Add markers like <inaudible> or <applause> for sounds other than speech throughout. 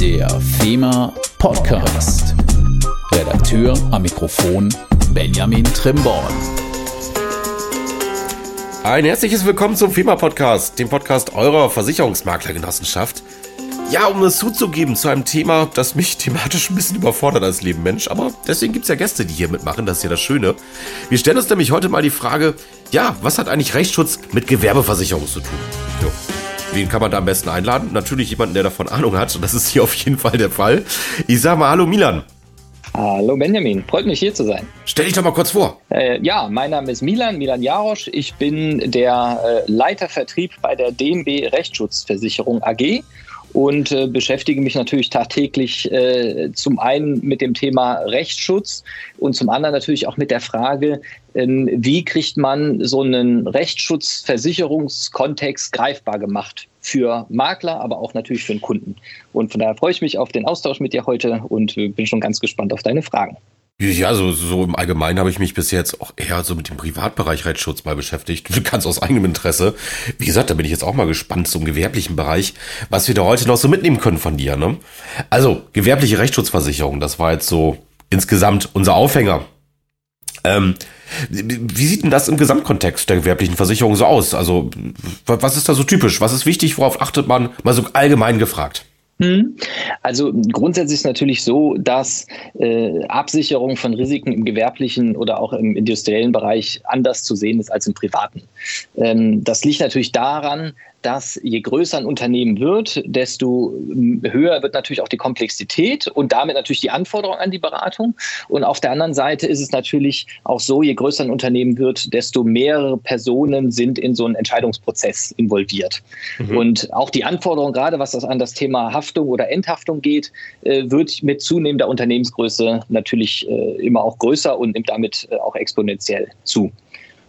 Der FEMA Podcast. Redakteur am Mikrofon Benjamin Trimborn. Ein herzliches Willkommen zum FEMA Podcast, dem Podcast eurer Versicherungsmaklergenossenschaft. Ja, um es zuzugeben zu einem Thema, das mich thematisch ein bisschen überfordert als Lebenmensch, aber deswegen gibt es ja Gäste, die hier mitmachen, das ist ja das Schöne. Wir stellen uns nämlich heute mal die Frage, ja, was hat eigentlich Rechtsschutz mit Gewerbeversicherung zu tun? Wen kann man da am besten einladen? Natürlich jemanden, der davon Ahnung hat. Und das ist hier auf jeden Fall der Fall. Ich sag mal Hallo Milan. Hallo Benjamin, freut mich hier zu sein. Stell dich doch mal kurz vor. Äh, ja, mein Name ist Milan, Milan Jarosch. Ich bin der äh, Leiter Vertrieb bei der DNB Rechtsschutzversicherung AG und äh, beschäftige mich natürlich tagtäglich äh, zum einen mit dem Thema Rechtsschutz und zum anderen natürlich auch mit der Frage, äh, wie kriegt man so einen Rechtsschutzversicherungskontext greifbar gemacht für Makler, aber auch natürlich für den Kunden. Und von daher freue ich mich auf den Austausch mit dir heute und äh, bin schon ganz gespannt auf deine Fragen. Ja, so, so im Allgemeinen habe ich mich bis jetzt auch eher so mit dem Privatbereich Rechtsschutz mal beschäftigt. <laughs> Ganz aus eigenem Interesse. Wie gesagt, da bin ich jetzt auch mal gespannt zum gewerblichen Bereich, was wir da heute noch so mitnehmen können von dir. Ne? Also, gewerbliche Rechtsschutzversicherung, das war jetzt so insgesamt unser Aufhänger. Ähm, wie sieht denn das im Gesamtkontext der gewerblichen Versicherung so aus? Also, was ist da so typisch? Was ist wichtig? Worauf achtet man? Mal so allgemein gefragt. Hm? Also grundsätzlich ist natürlich so, dass äh, Absicherung von Risiken im gewerblichen oder auch im industriellen Bereich anders zu sehen ist als im privaten. Ähm, das liegt natürlich daran, dass je größer ein Unternehmen wird, desto höher wird natürlich auch die Komplexität und damit natürlich die Anforderung an die Beratung. Und auf der anderen Seite ist es natürlich auch so, je größer ein Unternehmen wird, desto mehrere Personen sind in so einen Entscheidungsprozess involviert. Mhm. Und auch die Anforderung, gerade was das an das Thema Haftung oder Enthaftung geht, äh, wird mit zunehmender Unternehmensgröße natürlich äh, immer auch größer und nimmt damit äh, auch exponentiell zu.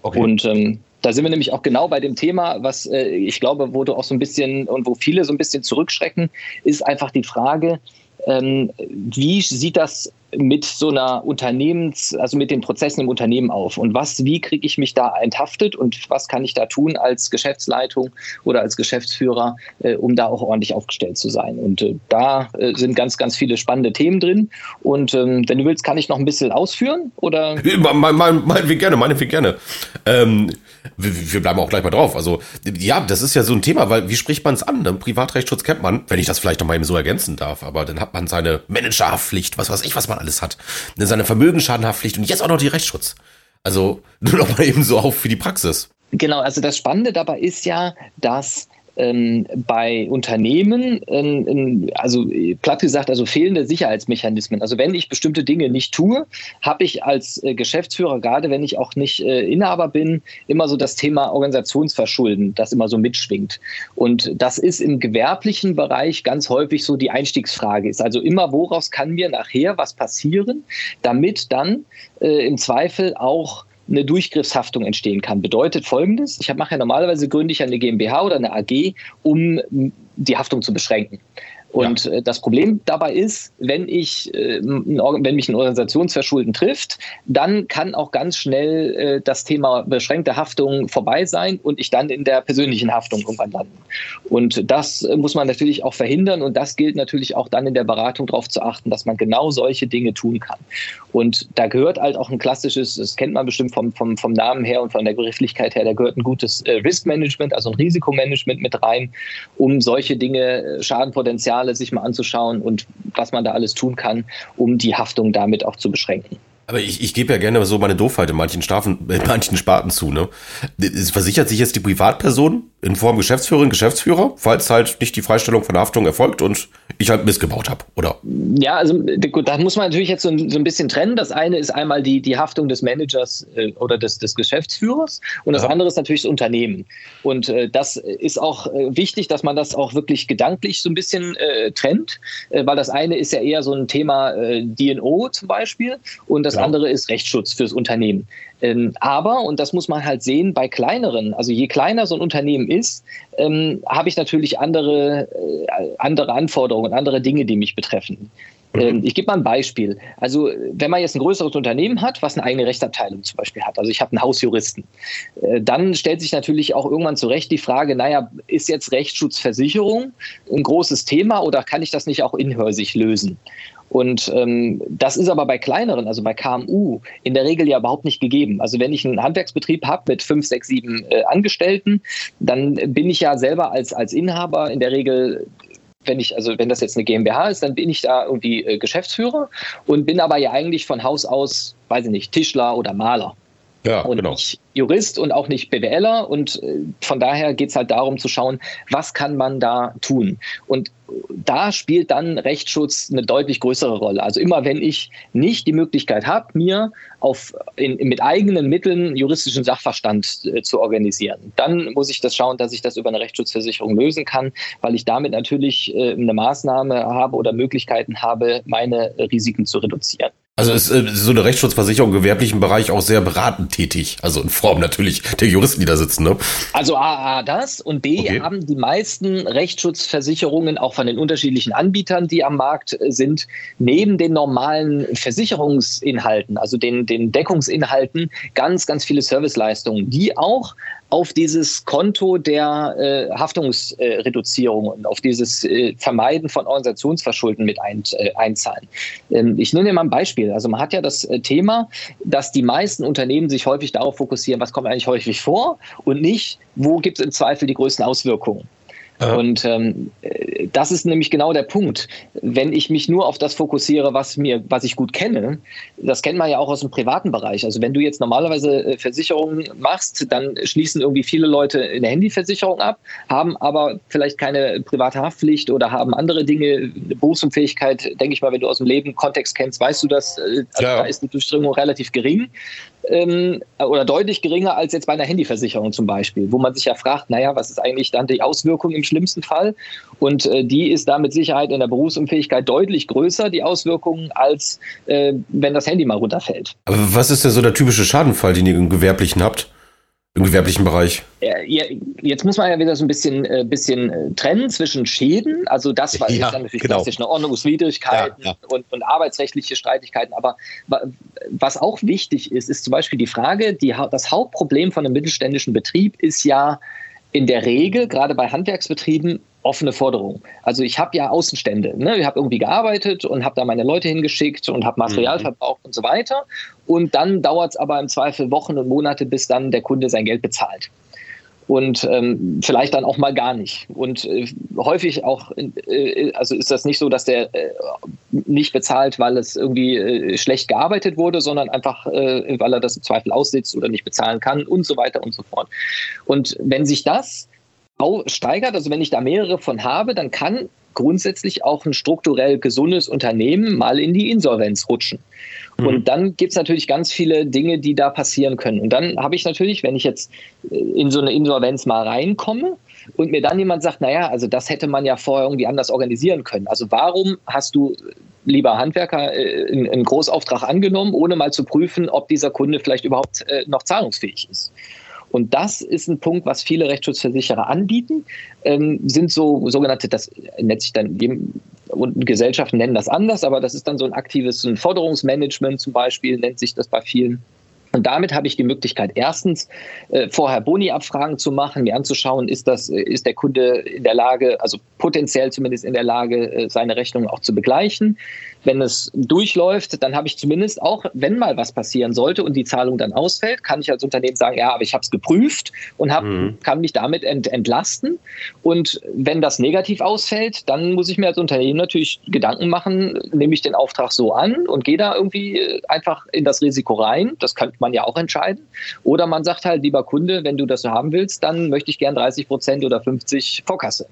Okay. Und ähm, da sind wir nämlich auch genau bei dem Thema, was äh, ich glaube, wo du auch so ein bisschen und wo viele so ein bisschen zurückschrecken, ist einfach die Frage, ähm, wie sieht das mit so einer Unternehmens, also mit den Prozessen im Unternehmen auf? Und was, wie kriege ich mich da enthaftet und was kann ich da tun als Geschäftsleitung oder als Geschäftsführer, äh, um da auch ordentlich aufgestellt zu sein? Und äh, da äh, sind ganz, ganz viele spannende Themen drin. Und ähm, wenn du willst, kann ich noch ein bisschen ausführen oder? Mein, mein, mein, gerne, meine gerne. Ähm, wir, bleiben auch gleich mal drauf. Also ja, das ist ja so ein Thema, weil wie spricht man es an? Ne? Privatrechtsschutz kennt man, wenn ich das vielleicht noch mal eben so ergänzen darf. Aber dann hat man seine Managerhaftpflicht, was weiß ich, was man alles hat. Dann seine Vermögensschadenhaftpflicht und jetzt auch noch die Rechtsschutz. Also <laughs> nur noch mal eben so auf für die Praxis. Genau, also das Spannende dabei ist ja, dass ähm, bei Unternehmen, ähm, also platt gesagt, also fehlende Sicherheitsmechanismen. Also wenn ich bestimmte Dinge nicht tue, habe ich als äh, Geschäftsführer, gerade wenn ich auch nicht äh, Inhaber bin, immer so das Thema Organisationsverschulden, das immer so mitschwingt. Und das ist im gewerblichen Bereich ganz häufig so die Einstiegsfrage. Ist also immer, woraus kann mir nachher was passieren, damit dann äh, im Zweifel auch eine Durchgriffshaftung entstehen kann. Bedeutet folgendes: Ich mache ja normalerweise gründe ich eine GmbH oder eine AG, um die Haftung zu beschränken. Und ja. Äh, das Problem dabei ist, wenn ich, äh, wenn mich ein Organisationsverschulden trifft, dann kann auch ganz schnell äh, das Thema beschränkte Haftung vorbei sein und ich dann in der persönlichen Haftung irgendwann landen. Und das muss man natürlich auch verhindern und das gilt natürlich auch dann in der Beratung darauf zu achten, dass man genau solche Dinge tun kann. Und da gehört halt auch ein klassisches, das kennt man bestimmt vom, vom, vom Namen her und von der Begrifflichkeit her, da gehört ein gutes Risk Management, also ein Risikomanagement mit rein, um solche Dinge, Schadenpotenzial Signale sich mal anzuschauen und was man da alles tun kann, um die Haftung damit auch zu beschränken. Aber ich, ich gebe ja gerne so meine Doofheit in manchen, Staffen, in manchen Sparten zu. Ne? Es versichert sich jetzt die Privatperson in Form Geschäftsführerin, Geschäftsführer, falls halt nicht die Freistellung von Haftung erfolgt und ich halt missgebaut habe, oder? Ja, also gut, da muss man natürlich jetzt so ein, so ein, bisschen trennen. Das eine ist einmal die, die Haftung des Managers äh, oder des, des Geschäftsführers und das ja. andere ist natürlich das Unternehmen. Und äh, das ist auch äh, wichtig, dass man das auch wirklich gedanklich so ein bisschen äh, trennt, äh, weil das eine ist ja eher so ein Thema äh, DNO zum Beispiel und das. Andere ist Rechtsschutz fürs Unternehmen. Ähm, aber, und das muss man halt sehen, bei kleineren, also je kleiner so ein Unternehmen ist, ähm, habe ich natürlich andere, äh, andere Anforderungen, andere Dinge, die mich betreffen. Mhm. Ich gebe mal ein Beispiel. Also, wenn man jetzt ein größeres Unternehmen hat, was eine eigene Rechtsabteilung zum Beispiel hat, also ich habe einen Hausjuristen, äh, dann stellt sich natürlich auch irgendwann zurecht die Frage, naja, ist jetzt Rechtsschutzversicherung ein großes Thema oder kann ich das nicht auch inhörsig lösen? Und ähm, das ist aber bei kleineren, also bei KMU, in der Regel ja überhaupt nicht gegeben. Also wenn ich einen Handwerksbetrieb habe mit fünf, sechs, sieben äh, Angestellten, dann bin ich ja selber als, als Inhaber in der Regel wenn ich, also wenn das jetzt eine GmbH ist, dann bin ich da irgendwie äh, Geschäftsführer und bin aber ja eigentlich von Haus aus, weiß ich nicht, Tischler oder Maler. Ja, und genau. nicht Jurist und auch nicht BWLer. Und äh, von daher geht es halt darum zu schauen, was kann man da tun. Und da spielt dann Rechtsschutz eine deutlich größere Rolle. Also immer wenn ich nicht die Möglichkeit habe, mir auf, in, mit eigenen Mitteln juristischen Sachverstand äh, zu organisieren, dann muss ich das schauen, dass ich das über eine Rechtsschutzversicherung lösen kann, weil ich damit natürlich äh, eine Maßnahme habe oder Möglichkeiten habe, meine Risiken zu reduzieren. Also ist äh, so eine Rechtsschutzversicherung im gewerblichen Bereich auch sehr beratend tätig. Also in Form natürlich der Juristen, die da sitzen. Ne? Also A, A das und B okay. haben die meisten Rechtsschutzversicherungen auch von den unterschiedlichen Anbietern, die am Markt äh, sind, neben den normalen Versicherungsinhalten, also den, den Deckungsinhalten, ganz, ganz viele Serviceleistungen, die auch auf dieses Konto der äh, Haftungsreduzierung und auf dieses äh, Vermeiden von Organisationsverschulden mit ein, äh, einzahlen. Ähm, ich nenne mal ein Beispiel. Also man hat ja das äh, Thema, dass die meisten Unternehmen sich häufig darauf fokussieren, was kommt eigentlich häufig vor und nicht, wo gibt es im Zweifel die größten Auswirkungen. Und ähm, das ist nämlich genau der Punkt. Wenn ich mich nur auf das fokussiere, was mir, was ich gut kenne, das kennt man ja auch aus dem privaten Bereich. Also wenn du jetzt normalerweise äh, Versicherungen machst, dann schließen irgendwie viele Leute eine Handyversicherung ab, haben aber vielleicht keine private Haftpflicht oder haben andere Dinge, eine Berufsunfähigkeit, denke ich mal, wenn du aus dem Leben Kontext kennst, weißt du das, äh, also ja. da ist die Durchdringung relativ gering ähm, oder deutlich geringer als jetzt bei einer Handyversicherung zum Beispiel, wo man sich ja fragt, naja, was ist eigentlich dann die Auswirkung im schlimmsten Fall? Und äh, die ist da mit Sicherheit in der Berufsunfähigkeit deutlich größer, die Auswirkungen, als äh, wenn das Handy mal runterfällt. Aber was ist denn so der typische Schadenfall, den ihr im Gewerblichen habt? Im gewerblichen Bereich? Jetzt muss man ja wieder so ein bisschen, äh, bisschen äh, trennen zwischen Schäden, also das war ja, dann natürlich genau. klassisch eine Ordnungswidrigkeiten ja, ja. Und, und arbeitsrechtliche Streitigkeiten. Aber was auch wichtig ist, ist zum Beispiel die Frage, die, das Hauptproblem von einem mittelständischen Betrieb ist ja in der Regel, gerade bei Handwerksbetrieben, offene Forderung. Also ich habe ja Außenstände. Ne? Ich habe irgendwie gearbeitet und habe da meine Leute hingeschickt und habe Material mhm. verbraucht und so weiter. Und dann dauert es aber im Zweifel Wochen und Monate, bis dann der Kunde sein Geld bezahlt. Und ähm, vielleicht dann auch mal gar nicht. Und äh, häufig auch, äh, also ist das nicht so, dass der äh, nicht bezahlt, weil es irgendwie äh, schlecht gearbeitet wurde, sondern einfach, äh, weil er das im Zweifel aussitzt oder nicht bezahlen kann und so weiter und so fort. Und wenn sich das steigert, also wenn ich da mehrere von habe, dann kann grundsätzlich auch ein strukturell gesundes Unternehmen mal in die Insolvenz rutschen. Mhm. Und dann gibt es natürlich ganz viele Dinge, die da passieren können. Und dann habe ich natürlich, wenn ich jetzt äh, in so eine Insolvenz mal reinkomme und mir dann jemand sagt, naja, also das hätte man ja vorher irgendwie anders organisieren können. Also warum hast du, lieber Handwerker, äh, einen Großauftrag angenommen, ohne mal zu prüfen, ob dieser Kunde vielleicht überhaupt äh, noch zahlungsfähig ist? Und das ist ein Punkt, was viele Rechtsschutzversicherer anbieten, ähm, sind so sogenannte, das nennt sich dann, und Gesellschaften nennen das anders, aber das ist dann so ein aktives ein Forderungsmanagement zum Beispiel, nennt sich das bei vielen. Und damit habe ich die Möglichkeit, erstens äh, vorher Boni-Abfragen zu machen, mir anzuschauen, ist, das, äh, ist der Kunde in der Lage, also potenziell zumindest in der Lage, äh, seine Rechnung auch zu begleichen wenn es durchläuft, dann habe ich zumindest auch, wenn mal was passieren sollte und die Zahlung dann ausfällt, kann ich als Unternehmen sagen, ja, aber ich habe es geprüft und hab, mhm. kann mich damit ent, entlasten. Und wenn das negativ ausfällt, dann muss ich mir als Unternehmen natürlich Gedanken machen, nehme ich den Auftrag so an und gehe da irgendwie äh, einfach in das Risiko rein. Das könnte man ja auch entscheiden. Oder man sagt halt, lieber Kunde, wenn du das so haben willst, dann möchte ich gern 30 Prozent oder 50 Vorkasse.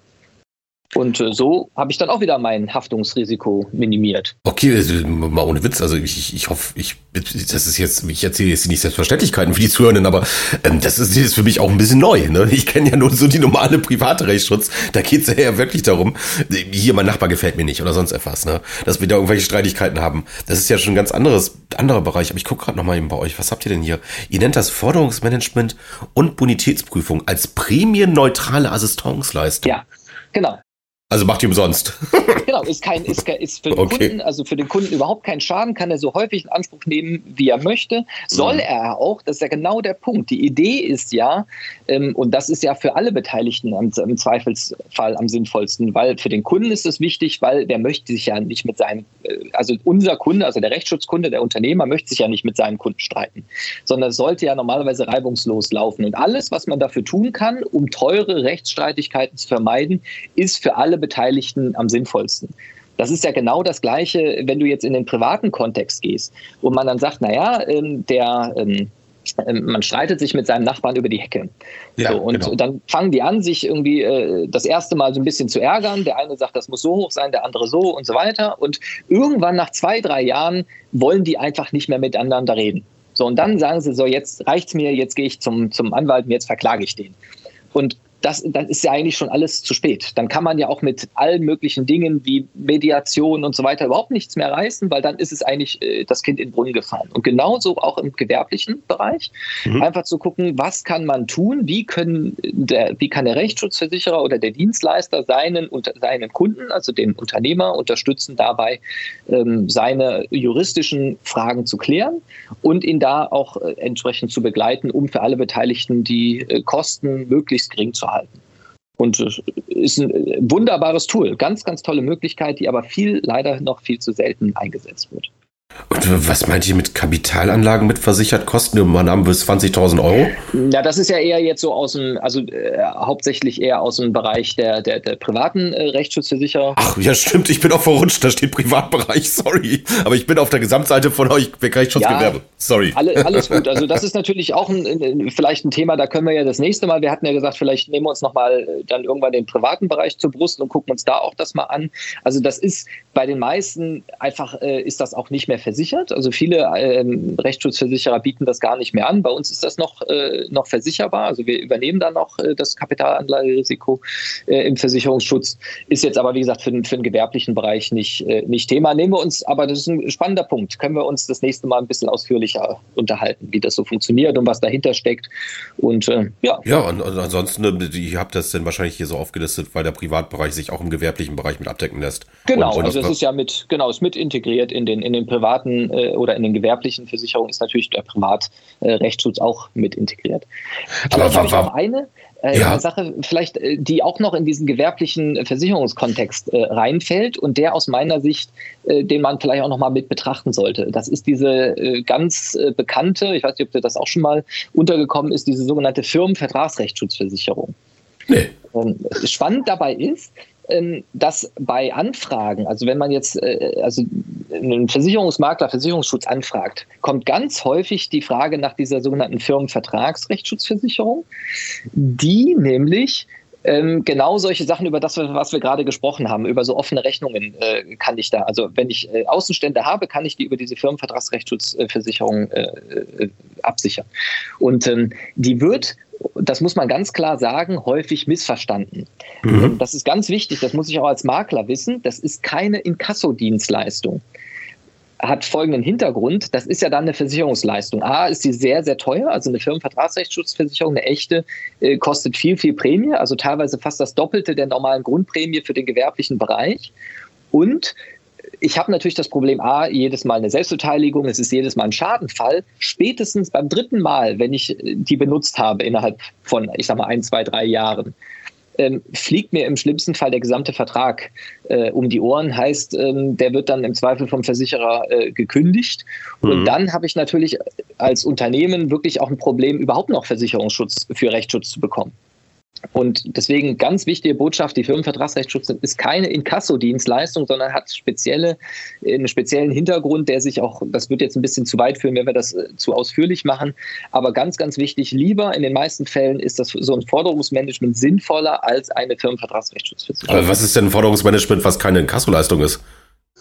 Und äh, so habe ich dann auch wieder mein Haftungsrisiko minimiert. Okay, also, mal ohne Witz. Also ich, ich, ich hoffe, ich, das ist jetzt, ich erzähle jetzt nicht Selbstverständlichkeiten für die Zuhörenden, aber ähm, das ist jetzt für mich auch ein bisschen neu. Ne? Ich kenne ja nur so die normale private Rechtsschutz. Da geht es ja wirklich darum, hier mein Nachbar gefällt mir nicht oder sonst etwas, ne? Dass wir da irgendwelche Streitigkeiten haben. Das ist ja schon ein ganz anderes, anderer Bereich. Aber ich gucke gerade nochmal eben bei euch. Was habt ihr denn hier? Ihr nennt das Forderungsmanagement und Bonitätsprüfung als prämienneutrale Assistenzleistung. Ja, genau. Also macht die umsonst. <laughs> genau, ist kein, ist, ist für den okay. Kunden, also für den Kunden überhaupt kein Schaden, kann er so häufig in Anspruch nehmen, wie er möchte. Soll mhm. er auch, das ist ja genau der Punkt. Die Idee ist ja, ähm, und das ist ja für alle Beteiligten am, im Zweifelsfall am sinnvollsten, weil für den Kunden ist es wichtig, weil der möchte sich ja nicht mit seinem, äh, also unser Kunde, also der Rechtsschutzkunde, der Unternehmer möchte sich ja nicht mit seinem Kunden streiten, sondern es sollte ja normalerweise reibungslos laufen. Und alles, was man dafür tun kann, um teure Rechtsstreitigkeiten zu vermeiden, ist für alle Beteiligten am sinnvollsten. Das ist ja genau das Gleiche, wenn du jetzt in den privaten Kontext gehst, wo man dann sagt, naja, ähm, der, ähm, ähm, man streitet sich mit seinem Nachbarn über die Hecke. Ja, so, und genau. dann fangen die an, sich irgendwie äh, das erste Mal so ein bisschen zu ärgern. Der eine sagt, das muss so hoch sein, der andere so und so weiter. Und irgendwann nach zwei, drei Jahren wollen die einfach nicht mehr miteinander reden. So, und dann sagen sie so, jetzt reicht's mir, jetzt gehe ich zum, zum Anwalt und jetzt verklage ich den. Und das, dann ist ja eigentlich schon alles zu spät. Dann kann man ja auch mit allen möglichen Dingen wie Mediation und so weiter überhaupt nichts mehr reißen, weil dann ist es eigentlich äh, das Kind in den Brunnen gefallen. Und genauso auch im gewerblichen Bereich. Mhm. Einfach zu gucken, was kann man tun, wie, können der, wie kann der Rechtsschutzversicherer oder der Dienstleister seinen, unter, seinen Kunden, also den Unternehmer, unterstützen dabei, ähm, seine juristischen Fragen zu klären und ihn da auch äh, entsprechend zu begleiten, um für alle Beteiligten die äh, Kosten möglichst gering zu halten. Und ist ein wunderbares Tool, ganz, ganz tolle Möglichkeit, die aber viel, leider noch viel zu selten eingesetzt wird. Und was meint ihr mit Kapitalanlagen mit versichert kosten? Man haben bis 20.000 Euro? Ja, das ist ja eher jetzt so aus dem, also äh, hauptsächlich eher aus dem Bereich der, der, der privaten äh, Rechtsschutzversicherer. Ach ja, stimmt, ich bin auch verrutscht, da steht Privatbereich, <laughs> sorry. Aber ich bin auf der Gesamtseite von euch Rechtsschutzgewerbe, ja, sorry. Alle, alles <laughs> gut, also das ist natürlich auch ein, vielleicht ein Thema, da können wir ja das nächste Mal, wir hatten ja gesagt, vielleicht nehmen wir uns nochmal äh, dann irgendwann den privaten Bereich zur Brust und gucken uns da auch das mal an. Also das ist bei den meisten einfach, äh, ist das auch nicht mehr versichert. Also viele ähm, Rechtsschutzversicherer bieten das gar nicht mehr an. Bei uns ist das noch, äh, noch versicherbar. Also wir übernehmen dann noch äh, das Kapitalanlagerisiko äh, im Versicherungsschutz. Ist jetzt aber, wie gesagt, für den, für den gewerblichen Bereich nicht, äh, nicht Thema. Nehmen wir uns, aber das ist ein spannender Punkt. Können wir uns das nächste Mal ein bisschen ausführlicher unterhalten, wie das so funktioniert und was dahinter steckt. Und äh, ja. Ja, und, und ansonsten, ihr habt das dann wahrscheinlich hier so aufgelistet, weil der Privatbereich sich auch im gewerblichen Bereich mit abdecken lässt. Genau, und, und also es ist ja mit, genau, ist mit integriert in den, in den privaten äh, oder in den gewerblichen Versicherungen ist natürlich der Privatrechtsschutz äh, auch mit integriert. Aber, habe ich auch eine, äh, ja. Sache, vielleicht, äh, die auch noch in diesen gewerblichen Versicherungskontext äh, reinfällt und der aus meiner Sicht, äh, den man vielleicht auch noch mal mit betrachten sollte. Das ist diese äh, ganz äh, bekannte, ich weiß nicht, ob das auch schon mal untergekommen ist, diese sogenannte Firmenvertragsrechtsschutzversicherung. Nee. Ähm, spannend dabei ist, dass bei Anfragen, also wenn man jetzt äh, also einen Versicherungsmakler Versicherungsschutz anfragt, kommt ganz häufig die Frage nach dieser sogenannten Firmenvertragsrechtsschutzversicherung, die nämlich ähm, genau solche Sachen, über das, was wir gerade gesprochen haben, über so offene Rechnungen äh, kann ich da, also wenn ich äh, Außenstände habe, kann ich die über diese Firmenvertragsrechtsschutzversicherung absichern. Und ähm, die wird das muss man ganz klar sagen, häufig missverstanden. Mhm. Das ist ganz wichtig, das muss ich auch als Makler wissen. Das ist keine Inkassodienstleistung. Hat folgenden Hintergrund, das ist ja dann eine Versicherungsleistung. A, ist die sehr, sehr teuer, also eine Firmenvertragsrechtsschutzversicherung, eine echte, äh, kostet viel, viel Prämie, also teilweise fast das Doppelte der normalen Grundprämie für den gewerblichen Bereich. Und ich habe natürlich das Problem, A, jedes Mal eine Selbstbeteiligung, es ist jedes Mal ein Schadenfall. Spätestens beim dritten Mal, wenn ich die benutzt habe, innerhalb von, ich sag mal, ein, zwei, drei Jahren, ähm, fliegt mir im schlimmsten Fall der gesamte Vertrag äh, um die Ohren. Heißt, ähm, der wird dann im Zweifel vom Versicherer äh, gekündigt. Mhm. Und dann habe ich natürlich als Unternehmen wirklich auch ein Problem, überhaupt noch Versicherungsschutz für Rechtsschutz zu bekommen. Und deswegen ganz wichtige Botschaft, die Firmenvertragsrechtsschutz ist keine Inkasso-Dienstleistung, sondern hat spezielle, einen speziellen Hintergrund, der sich auch, das wird jetzt ein bisschen zu weit führen, wenn wir das äh, zu ausführlich machen, aber ganz, ganz wichtig, lieber in den meisten Fällen ist das so ein Forderungsmanagement sinnvoller als eine Firmenvertragsrechtsschutzversicherung. Aber was ist denn ein Forderungsmanagement, was keine Inkasso-Leistung ist?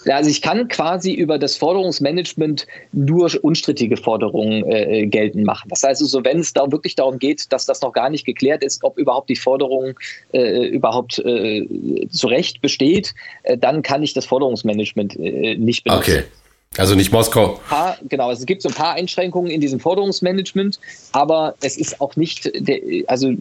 Also ich kann quasi über das Forderungsmanagement nur unstrittige Forderungen äh, geltend machen. Das heißt also, wenn es da wirklich darum geht, dass das noch gar nicht geklärt ist, ob überhaupt die Forderung äh, überhaupt äh, zu Recht besteht, äh, dann kann ich das Forderungsmanagement äh, nicht benutzen. Okay. Also nicht Moskau. Paar, genau, es gibt so ein paar Einschränkungen in diesem Forderungsmanagement, aber es ist auch nicht, also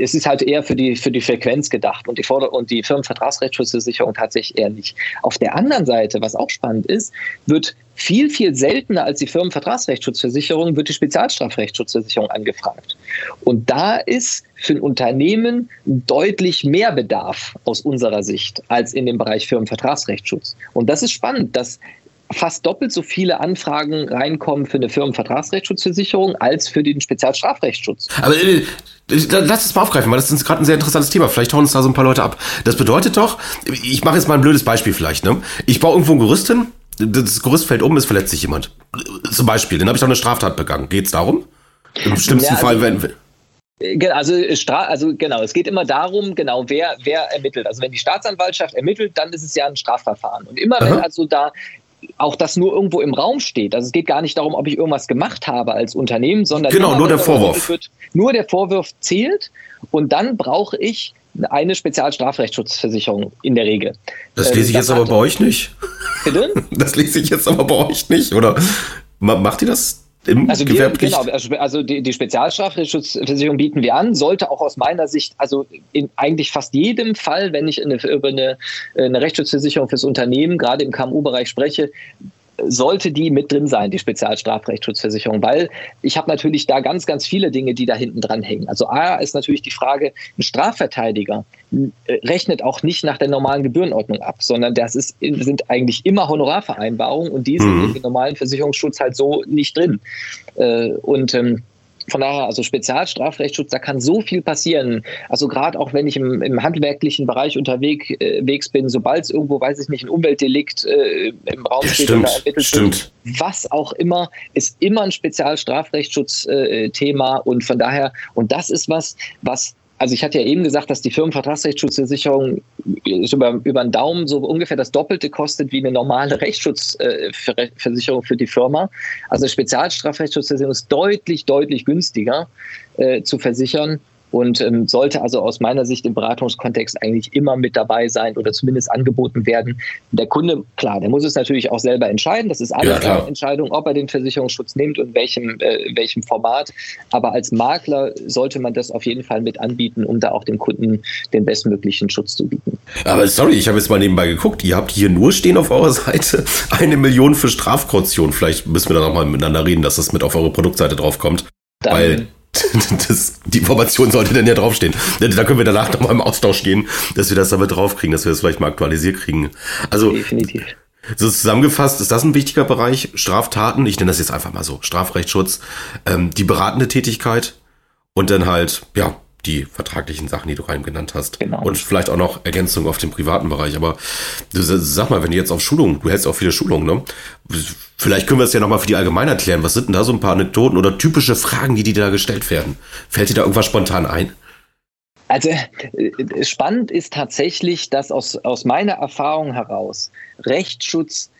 es ist halt eher für die, für die Frequenz gedacht und die, Forder und die Firmenvertragsrechtsschutzversicherung tatsächlich eher nicht. Auf der anderen Seite, was auch spannend ist, wird viel, viel seltener als die Firmenvertragsrechtsschutzversicherung wird die Spezialstrafrechtsschutzversicherung angefragt. Und da ist für ein Unternehmen deutlich mehr Bedarf aus unserer Sicht als in dem Bereich Firmenvertragsrechtsschutz. Und das ist spannend, dass fast doppelt so viele Anfragen reinkommen für eine Firmenvertragsrechtsschutzversicherung als für den Spezialstrafrechtsschutz. Aber äh, lass es mal aufgreifen, weil das ist gerade ein sehr interessantes Thema. Vielleicht hauen uns da so ein paar Leute ab. Das bedeutet doch, ich mache jetzt mal ein blödes Beispiel vielleicht. Ne? Ich baue irgendwo ein Gerüst hin, das Gerüst fällt um, es verletzt sich jemand. Zum Beispiel, dann habe ich doch eine Straftat begangen. Geht es darum? Im schlimmsten ja, also, Fall, wenn also, also genau, es geht immer darum, genau, wer, wer ermittelt. Also wenn die Staatsanwaltschaft ermittelt, dann ist es ja ein Strafverfahren. Und immer Aha. wenn also da auch das nur irgendwo im Raum steht. Also es geht gar nicht darum, ob ich irgendwas gemacht habe als Unternehmen, sondern genau, nur der Vorwurf. Wird, nur der Vorwurf zählt und dann brauche ich eine Spezialstrafrechtsschutzversicherung in der Regel. Das lese ich das jetzt aber bei euch nicht. Bitte? <laughs> Das lese ich jetzt aber bei euch nicht, oder? Macht ihr das im also wir, genau, also, also die, die Spezialstrafrechtsschutzversicherung bieten wir an, sollte auch aus meiner Sicht, also in eigentlich fast jedem Fall, wenn ich eine, über eine, eine Rechtsschutzversicherung fürs Unternehmen, gerade im KMU-Bereich spreche, sollte die mit drin sein, die Spezialstrafrechtsschutzversicherung, weil ich habe natürlich da ganz, ganz viele Dinge, die da hinten dran hängen. Also A ist natürlich die Frage, ein Strafverteidiger äh, rechnet auch nicht nach der normalen Gebührenordnung ab, sondern das ist, sind eigentlich immer Honorarvereinbarungen und die sind mhm. im normalen Versicherungsschutz halt so nicht drin. Äh, und ähm, von daher, also Spezialstrafrechtsschutz, da kann so viel passieren. Also gerade auch wenn ich im, im handwerklichen Bereich unterwegs äh, bin, sobald es irgendwo, weiß ich nicht, ein Umweltdelikt äh, im Raum ja, steht stimmt, oder ermittelt stimmt. wird, was auch immer, ist immer ein Spezialstrafrechtsschutzthema äh, und von daher, und das ist was, was also ich hatte ja eben gesagt, dass die Firmenvertragsrechtsschutzversicherung über, über den Daumen so ungefähr das Doppelte kostet wie eine normale Rechtsschutzversicherung für die Firma. Also Spezialstrafrechtsschutzversicherung ist deutlich, deutlich günstiger äh, zu versichern und ähm, sollte also aus meiner Sicht im Beratungskontext eigentlich immer mit dabei sein oder zumindest angeboten werden. Der Kunde, klar, der muss es natürlich auch selber entscheiden. Das ist eine ja, Entscheidung, ob er den Versicherungsschutz nimmt und welchem, äh, welchem Format. Aber als Makler sollte man das auf jeden Fall mit anbieten, um da auch dem Kunden den bestmöglichen Schutz zu bieten. Aber sorry, ich habe jetzt mal nebenbei geguckt. Ihr habt hier nur stehen auf eurer Seite <laughs> eine Million für Strafkaution. Vielleicht müssen wir da nochmal miteinander reden, dass das mit auf eure Produktseite draufkommt. Dann Weil <laughs> das, die Information sollte dann ja draufstehen. Da können wir danach nochmal im Austausch gehen, dass wir das damit draufkriegen, dass wir das vielleicht mal aktualisiert kriegen. Also, Definitiv. So zusammengefasst ist das ein wichtiger Bereich. Straftaten, ich nenne das jetzt einfach mal so, Strafrechtsschutz, ähm, die beratende Tätigkeit und dann halt, ja, die vertraglichen Sachen, die du rein genannt hast. Genau. Und vielleicht auch noch Ergänzung auf den privaten Bereich. Aber du, sag mal, wenn du jetzt auf Schulungen, du hältst auch viele Schulungen, ne? Vielleicht können wir es ja nochmal für die allgemein erklären. Was sind denn da so ein paar Anekdoten oder typische Fragen, die dir da gestellt werden? Fällt dir da irgendwas spontan ein? Also äh, spannend ist tatsächlich, dass aus, aus meiner Erfahrung heraus Rechtsschutz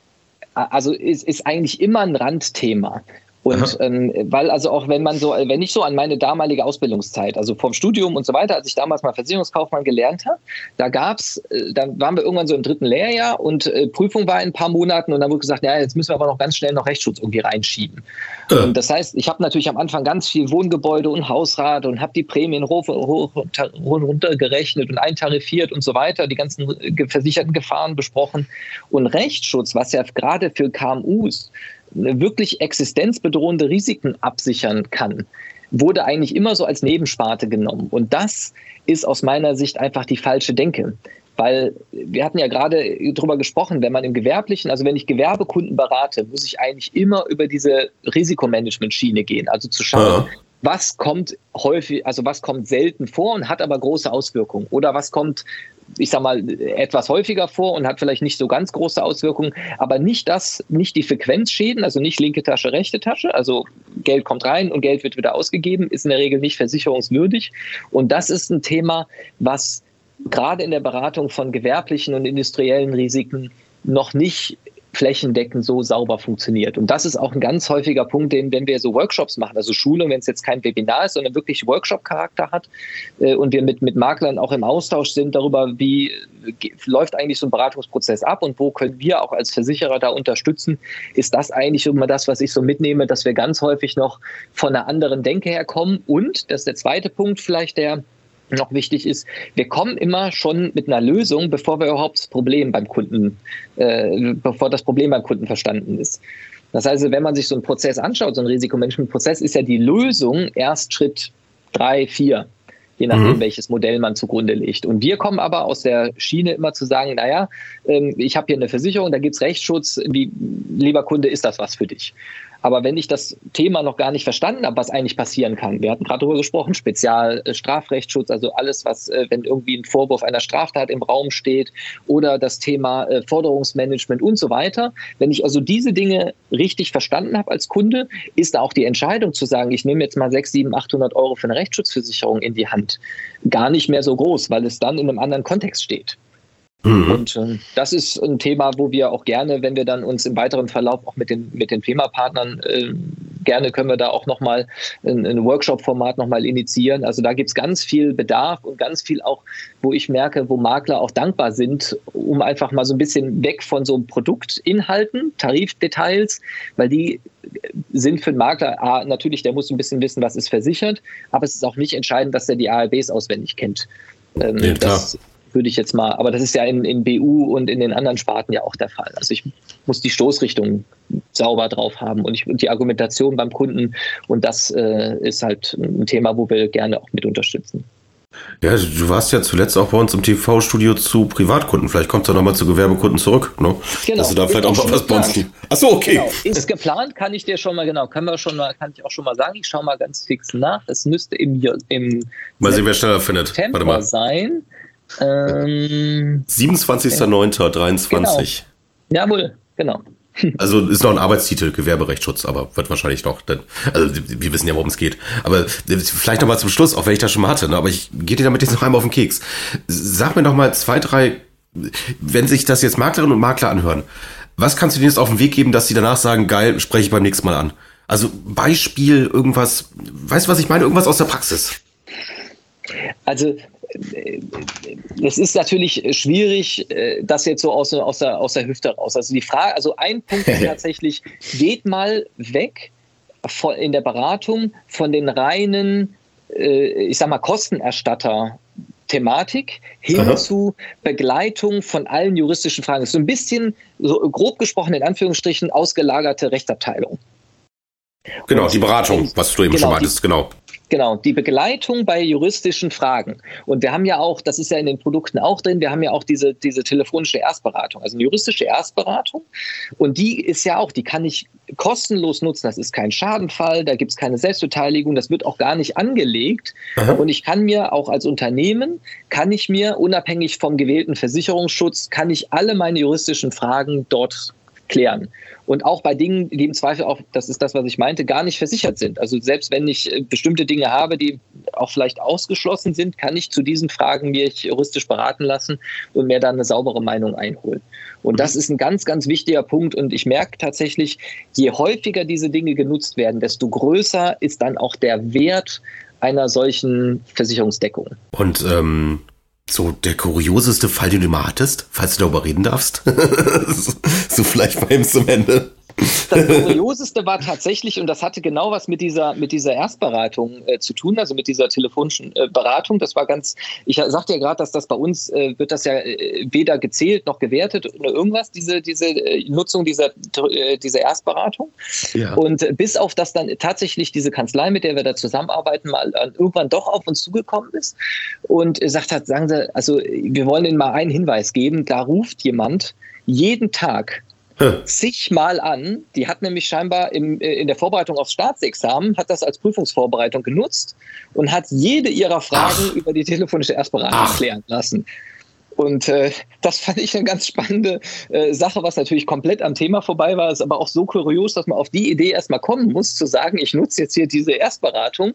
also ist, ist eigentlich immer ein Randthema. Und ähm, weil also auch wenn man so, wenn ich so an meine damalige Ausbildungszeit, also vom Studium und so weiter, als ich damals mal Versicherungskaufmann gelernt habe, da gab's, äh, dann waren wir irgendwann so im dritten Lehrjahr und äh, Prüfung war in ein paar Monaten und dann wurde gesagt, ja, jetzt müssen wir aber noch ganz schnell noch Rechtsschutz irgendwie reinschieben. Äh. Und das heißt, ich habe natürlich am Anfang ganz viel Wohngebäude und Hausrat und habe die Prämien hoch, hoch, runtergerechnet und eintarifiert und so weiter, die ganzen versicherten Gefahren besprochen. Und Rechtsschutz, was ja gerade für KMUs wirklich existenzbedrohende Risiken absichern kann, wurde eigentlich immer so als Nebensparte genommen. Und das ist aus meiner Sicht einfach die falsche Denke. Weil wir hatten ja gerade darüber gesprochen, wenn man im Gewerblichen, also wenn ich Gewerbekunden berate, muss ich eigentlich immer über diese Risikomanagement-Schiene gehen. Also zu schauen, ja was kommt häufig, also was kommt selten vor und hat aber große Auswirkungen? Oder was kommt, ich sag mal, etwas häufiger vor und hat vielleicht nicht so ganz große Auswirkungen, aber nicht das, nicht die Frequenzschäden, also nicht linke Tasche, rechte Tasche, also Geld kommt rein und Geld wird wieder ausgegeben, ist in der Regel nicht versicherungswürdig. Und das ist ein Thema, was gerade in der Beratung von gewerblichen und industriellen Risiken noch nicht flächendeckend so sauber funktioniert. Und das ist auch ein ganz häufiger Punkt, den, wenn wir so Workshops machen, also Schulung, wenn es jetzt kein Webinar ist, sondern wirklich Workshop-Charakter hat äh, und wir mit, mit Maklern auch im Austausch sind darüber, wie äh, läuft eigentlich so ein Beratungsprozess ab und wo können wir auch als Versicherer da unterstützen, ist das eigentlich immer das, was ich so mitnehme, dass wir ganz häufig noch von einer anderen Denke herkommen. Und, das ist der zweite Punkt vielleicht, der noch wichtig ist, wir kommen immer schon mit einer Lösung, bevor wir überhaupt das Problem beim Kunden, äh, bevor das Problem beim Kunden verstanden ist. Das heißt, wenn man sich so einen Prozess anschaut, so einen Risikomanagement-Prozess, ist ja die Lösung erst Schritt drei, vier, je nachdem, mhm. welches Modell man zugrunde legt. Und wir kommen aber aus der Schiene immer zu sagen, naja, ähm, ich habe hier eine Versicherung, da gibt es Rechtsschutz, wie, lieber Kunde, ist das was für dich? Aber wenn ich das Thema noch gar nicht verstanden habe, was eigentlich passieren kann, wir hatten gerade darüber gesprochen, Spezialstrafrechtsschutz, äh, also alles, was, äh, wenn irgendwie ein Vorwurf einer Straftat im Raum steht oder das Thema äh, Forderungsmanagement und so weiter. Wenn ich also diese Dinge richtig verstanden habe als Kunde, ist auch die Entscheidung zu sagen, ich nehme jetzt mal 6, 7, 800 Euro für eine Rechtsschutzversicherung in die Hand, gar nicht mehr so groß, weil es dann in einem anderen Kontext steht. Mhm. Und äh, das ist ein Thema, wo wir auch gerne, wenn wir dann uns im weiteren Verlauf auch mit den, mit den FEMA-Partnern äh, gerne können wir da auch nochmal ein, ein Workshop-Format nochmal initiieren. Also da gibt es ganz viel Bedarf und ganz viel auch, wo ich merke, wo Makler auch dankbar sind, um einfach mal so ein bisschen weg von so Produktinhalten, Tarifdetails, weil die sind für den Makler, ah, natürlich, der muss ein bisschen wissen, was ist versichert, aber es ist auch nicht entscheidend, dass er die ARBs auswendig kennt. Ähm, ja, das, würde ich jetzt mal, aber das ist ja in, in BU und in den anderen Sparten ja auch der Fall. Also ich muss die Stoßrichtung sauber drauf haben und, ich, und die Argumentation beim Kunden und das äh, ist halt ein Thema, wo wir gerne auch mit unterstützen. Ja, du warst ja zuletzt auch bei uns im TV-Studio zu Privatkunden. Vielleicht kommst du nochmal zu Gewerbekunden zurück, ne? Genau. Dass du da vielleicht auch mal was bei uns Achso, okay. Genau. Ist geplant, kann ich dir schon mal, genau, können wir schon mal, kann ich auch schon mal sagen. Ich schaue mal ganz fix nach. Es müsste im, im mal sehen, wer schneller findet. Warte mal. sein. Ähm, 27.09.23. Genau. Jawohl, genau. <laughs> Also ist noch ein Arbeitstitel, Gewerberechtsschutz, aber wird wahrscheinlich noch, denn, also wir wissen ja, worum es geht. Aber vielleicht noch mal zum Schluss, auch wenn ich das schon mal hatte, ne? aber ich gehe dir damit jetzt noch einmal auf den Keks. Sag mir noch mal zwei, drei, wenn sich das jetzt Maklerinnen und Makler anhören, was kannst du denen jetzt auf den Weg geben, dass sie danach sagen, geil, spreche ich beim nächsten Mal an? Also Beispiel, irgendwas, weißt du, was ich meine? Irgendwas aus der Praxis. Also es ist natürlich schwierig, äh, das jetzt so aus, aus, der, aus der Hüfte raus. Also die Frage, also ein Punkt ist <laughs> tatsächlich, geht mal weg von, in der Beratung von den reinen, äh, ich sag mal, Kostenerstatter Thematik hin Aha. zu Begleitung von allen juristischen Fragen. Das ist so ein bisschen, so grob gesprochen in Anführungsstrichen, ausgelagerte Rechtsabteilung. Genau, Und die Beratung, was du eben genau, schon meintest, genau. Genau, die Begleitung bei juristischen Fragen. Und wir haben ja auch, das ist ja in den Produkten auch drin, wir haben ja auch diese, diese telefonische Erstberatung, also eine juristische Erstberatung. Und die ist ja auch, die kann ich kostenlos nutzen. Das ist kein Schadenfall, da gibt es keine Selbstbeteiligung, das wird auch gar nicht angelegt. Aha. Und ich kann mir auch als Unternehmen, kann ich mir unabhängig vom gewählten Versicherungsschutz, kann ich alle meine juristischen Fragen dort klären. Und auch bei Dingen, die im Zweifel auch, das ist das, was ich meinte, gar nicht versichert sind. Also selbst wenn ich äh, bestimmte Dinge habe, die auch vielleicht ausgeschlossen sind, kann ich zu diesen Fragen mich juristisch beraten lassen und mir dann eine saubere Meinung einholen. Und das ist ein ganz, ganz wichtiger Punkt. Und ich merke tatsächlich, je häufiger diese Dinge genutzt werden, desto größer ist dann auch der Wert einer solchen Versicherungsdeckung. Und ähm, so der kurioseste Fall, den du mal hattest, falls du darüber reden darfst? <laughs> so vielleicht bei ihm zum Ende. Das Kurioseste war tatsächlich, und das hatte genau was mit dieser, mit dieser Erstberatung äh, zu tun, also mit dieser telefonischen äh, Beratung. Das war ganz, ich sagte ja gerade, dass das bei uns äh, wird das ja äh, weder gezählt noch gewertet oder irgendwas, diese, diese äh, Nutzung dieser, äh, dieser Erstberatung. Ja. Und bis auf das dann tatsächlich diese Kanzlei, mit der wir da zusammenarbeiten, mal irgendwann doch auf uns zugekommen ist und sagt hat, sagen Sie, also wir wollen Ihnen mal einen Hinweis geben, da ruft jemand jeden Tag sich mal an. Die hat nämlich scheinbar im, äh, in der Vorbereitung aufs Staatsexamen, hat das als Prüfungsvorbereitung genutzt und hat jede ihrer Fragen Ach. über die telefonische Erstberatung Ach. klären lassen. Und äh, das fand ich eine ganz spannende äh, Sache, was natürlich komplett am Thema vorbei war, ist aber auch so kurios, dass man auf die Idee erstmal kommen muss, zu sagen, ich nutze jetzt hier diese Erstberatung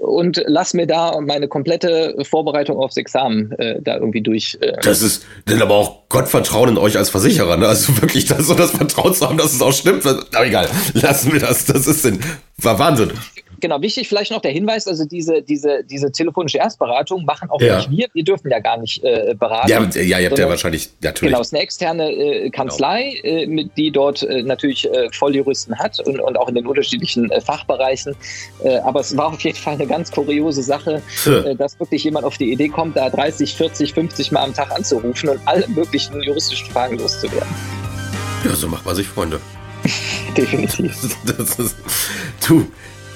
und lass mir da meine komplette Vorbereitung aufs Examen äh, da irgendwie durch. Äh das ist denn aber auch Gottvertrauen in euch als Versicherer, ne? Also wirklich das, so das Vertrauen zu haben, dass es auch stimmt. Aber egal, lassen wir das. Das ist denn, war Wahnsinn genau, wichtig vielleicht noch der Hinweis, also diese, diese, diese telefonische Erstberatung machen auch ja. nicht wir, wir dürfen ja gar nicht äh, beraten. Ja, ja, ihr habt ja wahrscheinlich, natürlich. Genau, es ist eine externe äh, Kanzlei, genau. äh, mit, die dort äh, natürlich äh, Volljuristen hat und, und auch in den unterschiedlichen äh, Fachbereichen. Aber es war auf jeden Fall eine ganz kuriose Sache, äh, dass wirklich jemand auf die Idee kommt, da 30, 40, 50 Mal am Tag anzurufen und alle möglichen juristischen Fragen loszuwerden. Ja, so macht man sich Freunde. <laughs> Definitiv. Das ist, du,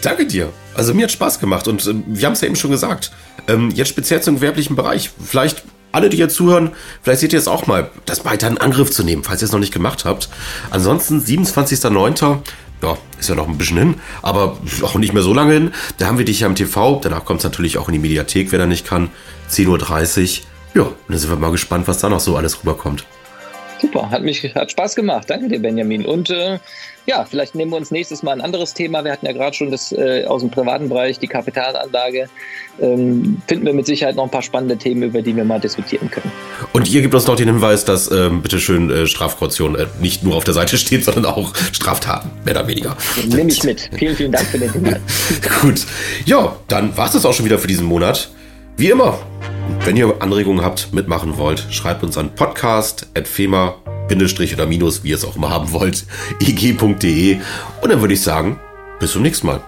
Danke dir. Also mir hat Spaß gemacht und äh, wir haben es ja eben schon gesagt. Ähm, jetzt speziell zum gewerblichen Bereich. Vielleicht alle, die hier zuhören, vielleicht seht ihr es auch mal, das weiter in Angriff zu nehmen, falls ihr es noch nicht gemacht habt. Ansonsten 27.09. Ja, ist ja noch ein bisschen hin, aber auch nicht mehr so lange hin. Da haben wir dich ja im TV. Danach kommt es natürlich auch in die Mediathek, wer da nicht kann. 10.30 Uhr. Ja, und dann sind wir mal gespannt, was da noch so alles rüberkommt. Super, hat mich hat Spaß gemacht. Danke dir, Benjamin. Und äh, ja, vielleicht nehmen wir uns nächstes Mal ein anderes Thema. Wir hatten ja gerade schon das äh, aus dem privaten Bereich, die Kapitalanlage. Ähm, finden wir mit Sicherheit noch ein paar spannende Themen, über die wir mal diskutieren können. Und hier gibt uns noch den Hinweis, dass ähm, bitteschön äh, Strafkaution äh, nicht nur auf der Seite steht, <laughs> sondern auch Straftaten, mehr oder weniger. Nehme ich mit. Vielen, vielen Dank für den Hinweis. <laughs> Gut. Ja, dann war es das auch schon wieder für diesen Monat. Wie immer, wenn ihr Anregungen habt, mitmachen wollt, schreibt uns an podcast.fema oder Minus, wie ihr es auch immer haben wollt, ig.de. Und dann würde ich sagen, bis zum nächsten Mal.